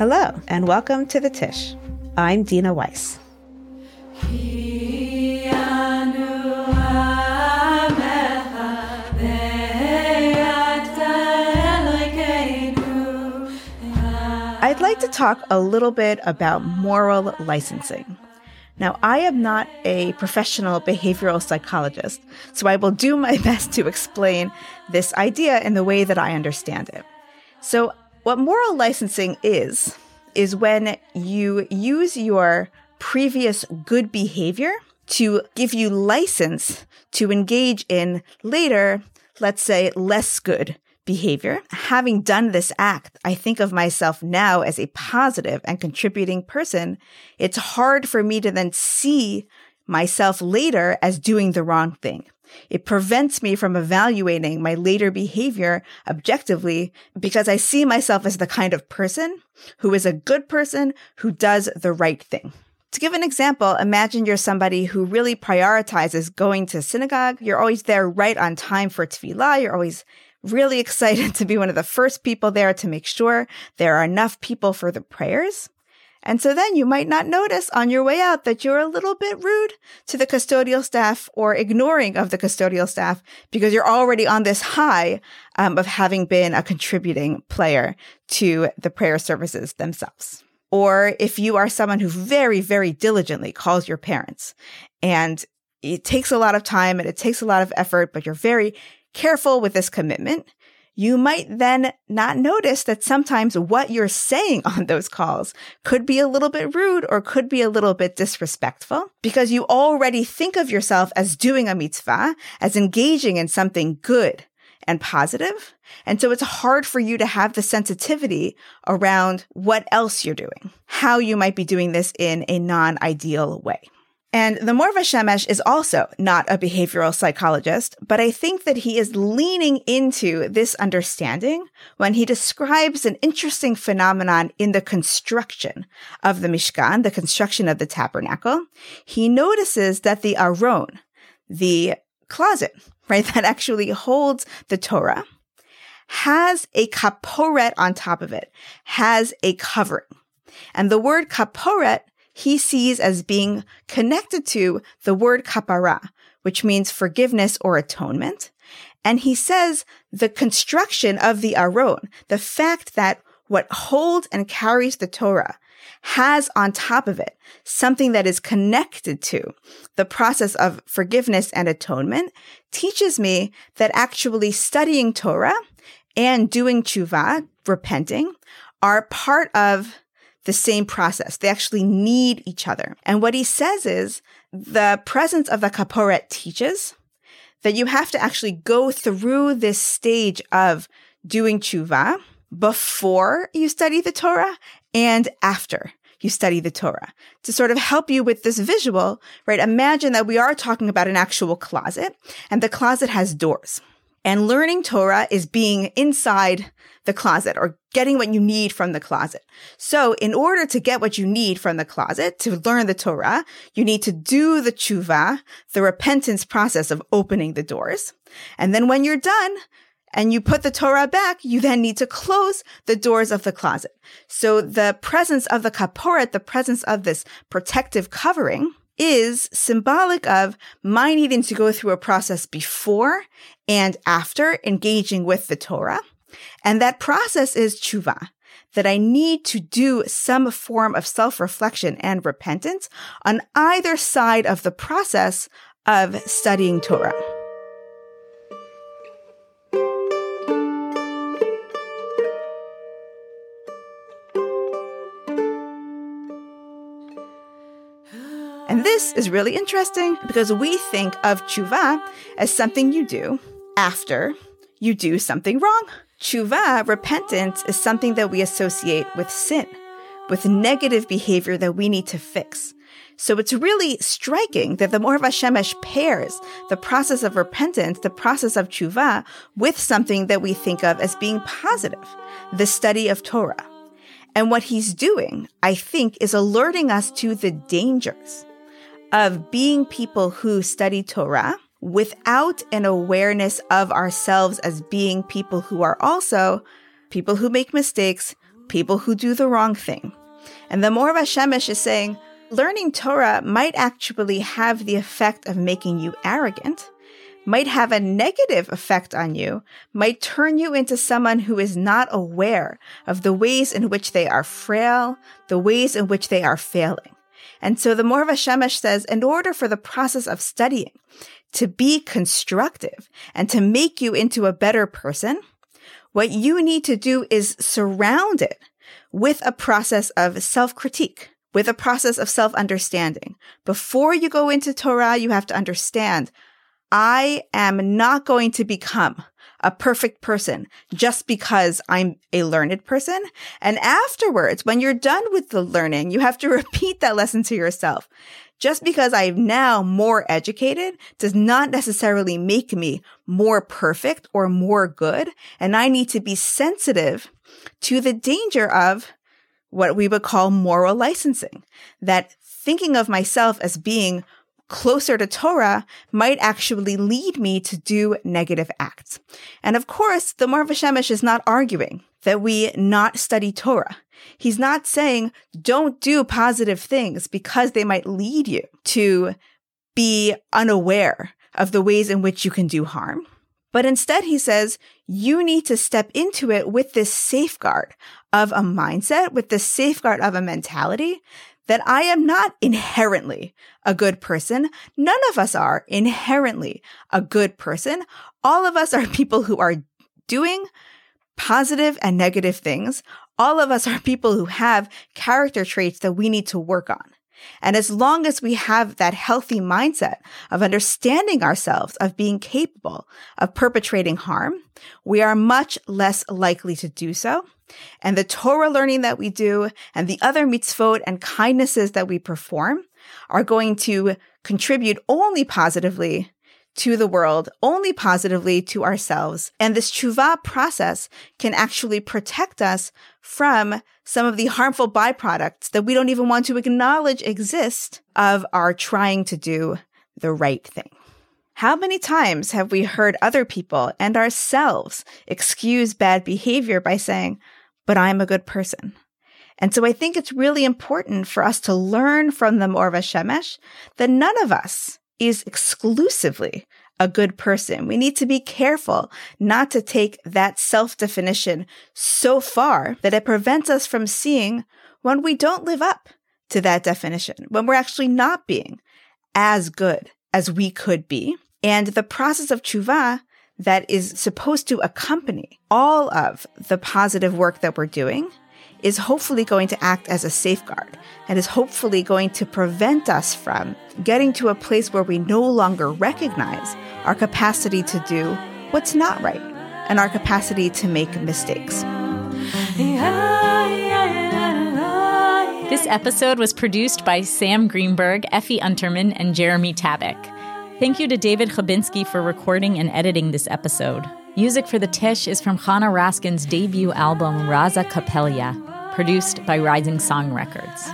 Hello, and welcome to the Tisch. I'm Dena Weiss. I'd like to talk a little bit about moral licensing. Now, I am not a professional behavioral psychologist, so I will do my best to explain this idea in the way that I understand it. So, what moral licensing is, is when you use your previous good behavior to give you license to engage in later, let's say, less good behavior. Having done this act, I think of myself now as a positive and contributing person. It's hard for me to then see myself later as doing the wrong thing. It prevents me from evaluating my later behavior objectively because I see myself as the kind of person who is a good person who does the right thing. To give an example, imagine you're somebody who really prioritizes going to synagogue. You're always there right on time for tefillah. You're always really excited to be one of the first people there to make sure there are enough people for the prayers. And so then you might not notice on your way out that you're a little bit rude to the custodial staff or ignoring of the custodial staff because you're already on this high um, of having been a contributing player to the prayer services themselves. Or if you are someone who very, very diligently calls your parents and it takes a lot of time and it takes a lot of effort, but you're very careful with this commitment, you might then not notice that sometimes what you're saying on those calls could be a little bit rude or could be a little bit disrespectful because you already think of yourself as doing a mitzvah, as engaging in something good and positive. And so it's hard for you to have the sensitivity around what else you're doing, how you might be doing this in a non ideal way. And the Morva Shemesh is also not a behavioral psychologist, but I think that he is leaning into this understanding when he describes an interesting phenomenon in the construction of the Mishkan, the construction of the tabernacle. He notices that the Aron, the closet, right, that actually holds the Torah, has a kaporet on top of it, has a covering. And the word kaporet he sees as being connected to the word kapara, which means forgiveness or atonement. And he says the construction of the Aron, the fact that what holds and carries the Torah has on top of it something that is connected to the process of forgiveness and atonement teaches me that actually studying Torah and doing tshuva, repenting, are part of the same process. They actually need each other. And what he says is the presence of the kaporet teaches that you have to actually go through this stage of doing tshuva before you study the Torah and after you study the Torah to sort of help you with this visual, right? Imagine that we are talking about an actual closet and the closet has doors. And learning Torah is being inside the closet or getting what you need from the closet. So in order to get what you need from the closet to learn the Torah, you need to do the tshuva, the repentance process of opening the doors. And then when you're done, and you put the Torah back, you then need to close the doors of the closet. So the presence of the kaporet, the presence of this protective covering, is symbolic of my needing to go through a process before and after engaging with the Torah. And that process is tshuva, that I need to do some form of self-reflection and repentance on either side of the process of studying Torah. This is really interesting because we think of tshuva as something you do after you do something wrong. Tshuva, repentance, is something that we associate with sin, with negative behavior that we need to fix. So it's really striking that the Morva Shemesh pairs the process of repentance, the process of tshuva, with something that we think of as being positive, the study of Torah. And what he's doing, I think, is alerting us to the dangers of being people who study Torah without an awareness of ourselves as being people who are also people who make mistakes, people who do the wrong thing. And the Mor Shemesh is saying, learning Torah might actually have the effect of making you arrogant, might have a negative effect on you, might turn you into someone who is not aware of the ways in which they are frail, the ways in which they are failing. And so the Mor Shemesh says, in order for the process of studying to be constructive and to make you into a better person, what you need to do is surround it with a process of self critique, with a process of self understanding. Before you go into Torah, you have to understand I am not going to become a perfect person just because I'm a learned person. And afterwards, when you're done with the learning, you have to repeat that lesson to yourself. Just because I'm now more educated does not necessarily make me more perfect or more good. And I need to be sensitive to the danger of what we would call moral licensing, that thinking of myself as being closer to Torah might actually lead me to do negative acts. And of course, the Mor Shemesh is not arguing that we not study Torah. He's not saying don't do positive things because they might lead you to be unaware of the ways in which you can do harm. But instead, he says you need to step into it with this safeguard of a mindset, with the safeguard of a mentality that I am not inherently a good person. None of us are inherently a good person. All of us are people who are doing positive and negative things. All of us are people who have character traits that we need to work on. And as long as we have that healthy mindset of understanding ourselves, of being capable of perpetrating harm, we are much less likely to do so. And the Torah learning that we do and the other mitzvot and kindnesses that we perform are going to contribute only positively to the world, only positively to ourselves. And this tshuva process can actually protect us from some of the harmful byproducts that we don't even want to acknowledge exist of our trying to do the right thing. How many times have we heard other people and ourselves excuse bad behavior by saying, but I'm a good person. And so I think it's really important for us to learn from the Mor Shemesh that none of us is exclusively a good person. We need to be careful not to take that self definition so far that it prevents us from seeing when we don't live up to that definition, when we're actually not being as good as we could be. And the process of tshuva that is supposed to accompany all of the positive work that we're doing is hopefully going to act as a safeguard and is hopefully going to prevent us from getting to a place where we no longer recognize our capacity to do what's not right and our capacity to make mistakes. This episode was produced by Sam Greenberg, Effie Unterman, and Jeremy Tabak. Thank you to David Chabinsky for recording and editing this episode. Music for the Tisch is from Chana Raskin's debut album RAZA Kapelya, produced by Rising Song Records.